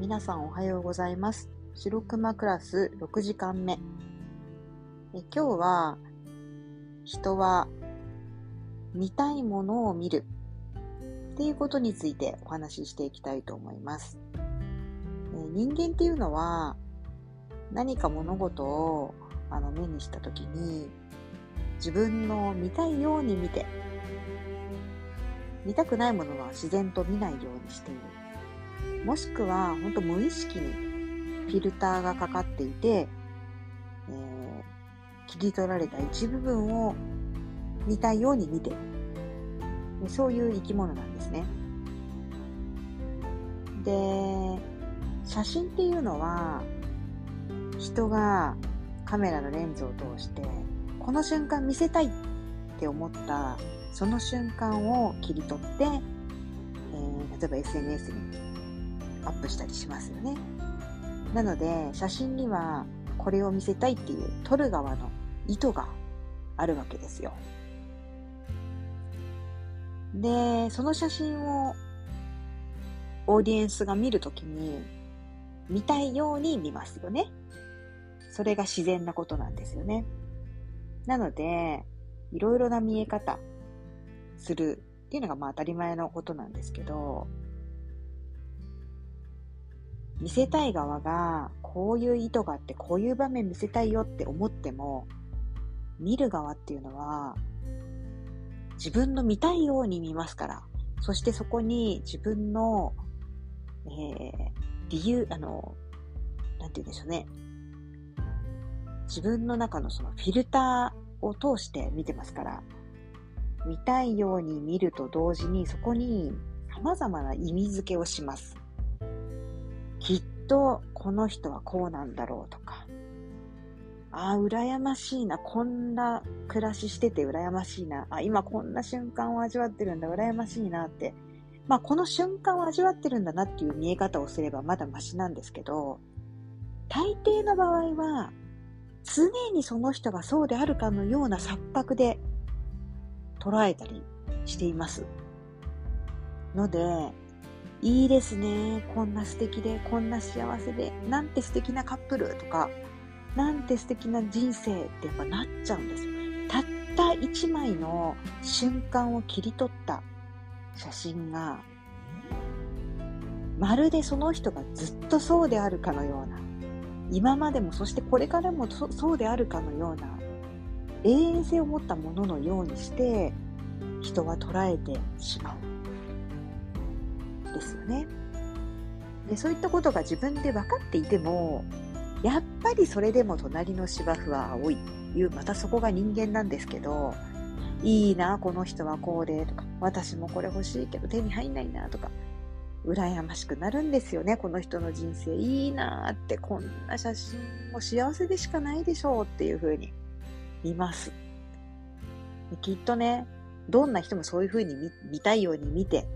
皆さんおはようございます。白熊クラス6時間目。え今日は、人は見たいものを見るっていうことについてお話ししていきたいと思います。え人間っていうのは何か物事をあの目にした時に自分の見たいように見て見たくないものは自然と見ないようにしている。もしくは、ほんと無意識にフィルターがかかっていて、えー、切り取られた一部分を見たいように見てる。そういう生き物なんですね。で、写真っていうのは、人がカメラのレンズを通して、この瞬間見せたいって思ったその瞬間を切り取って、えー、例えば SNS にアップしたりしますよね。なので、写真にはこれを見せたいっていう撮る側の意図があるわけですよ。で、その写真をオーディエンスが見るときに見たいように見ますよね。それが自然なことなんですよね。なので、いろいろな見え方、するっていうのがまあ当たり前のことなんですけど、見せたい側がこういう意図があってこういう場面見せたいよって思っても、見る側っていうのは自分の見たいように見ますから、そしてそこに自分の、えー、理由、あの、なんて言うんでしょうね。自分の中のそのフィルターを通して見てますから、見たいように見ると同時にそこに様々な意味付けをします。きっとこの人はこうなんだろうとか、ああ、羨ましいな。こんな暮らししてて羨ましいな。あ、今こんな瞬間を味わってるんだ。羨ましいなって。まあ、この瞬間を味わってるんだなっていう見え方をすればまだマシなんですけど、大抵の場合は、常にその人がそうであるかのような錯覚で捉えたりしています。ので、いいですね。こんな素敵で、こんな幸せで、なんて素敵なカップルとか、なんて素敵な人生ってやっぱなっちゃうんです。たった一枚の瞬間を切り取った写真が、まるでその人がずっとそうであるかのような、今までもそしてこれからもそうであるかのような永遠性を持ったもののようにして人は捉えてしまう。ですよね。でそういったことが自分で分かっていてもやっぱりそれでも隣の芝生は青いいうまたそこが人間なんですけどいいなこの人はこうでとか私もこれ欲しいけど手に入んないなとか羨ましくなるんですよねこの人の人生いいなってこんな写真も幸せでしかないでしょうっていう風に見ます。きっとね、どんな人もそういう風に見見たいように見て、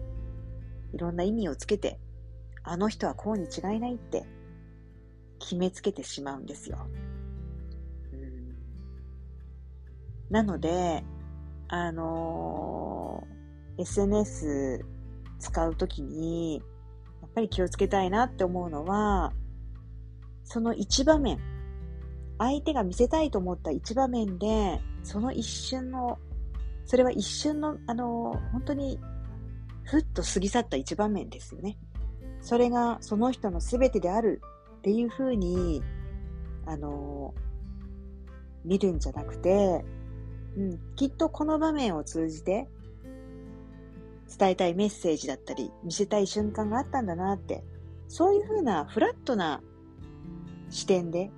いろんな意味をつけて、あの人はこうに違いないって決めつけてしまうんですよ。なので、あのー、SNS 使うときに、やっぱり気をつけたいなって思うのは、その一場面、相手が見せたいと思った一場面で、その一瞬の、それは一瞬の、あの、本当に、ふっと過ぎ去った一場面ですよね。それがその人の全てであるっていうふうに、あの、見るんじゃなくて、うん、きっとこの場面を通じて、伝えたいメッセージだったり、見せたい瞬間があったんだなって、そういうふうなフラットな視点で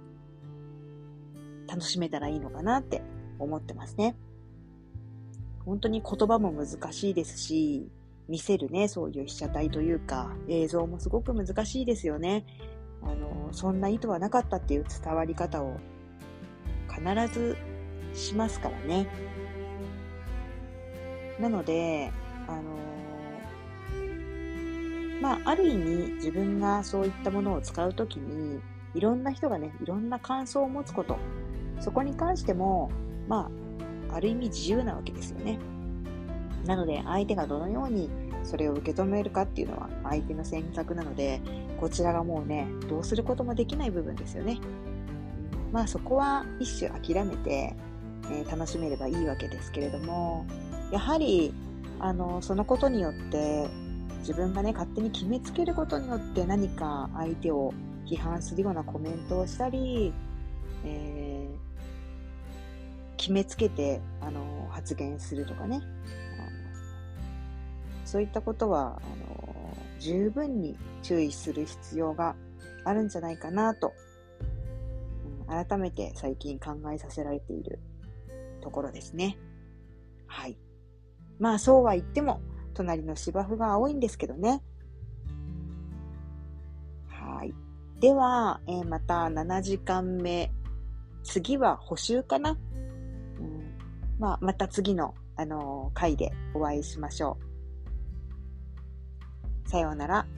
楽しめたらいいのかなって思ってますね。本当に言葉も難しいですし、見せるね、そういう被写体というか、映像もすごく難しいですよね。あの、そんな意図はなかったっていう伝わり方を必ずしますからね。なので、あのまあ、ある意味自分がそういったものを使うときに、いろんな人がね、いろんな感想を持つこと、そこに関しても、まあ、ある意味自由なわけですよね。なので、相手がどのようにそれを受け止めるかっていうのは相手の選択なので、こちらがもうね、どうすることもできない部分ですよね。まあそこは一種諦めて、えー、楽しめればいいわけですけれども、やはり、あの、そのことによって、自分がね、勝手に決めつけることによって何か相手を批判するようなコメントをしたり、えー、決めつけて、あの、発言するとかね。そういったことは、あの、十分に注意する必要があるんじゃないかなと、うん、改めて最近考えさせられているところですね。はい。まあそうは言っても、隣の芝生が青いんですけどね。はい。では、えー、また7時間目。次は補修かな、うん、まあ、また次の、あのー、回でお会いしましょう。さようなら。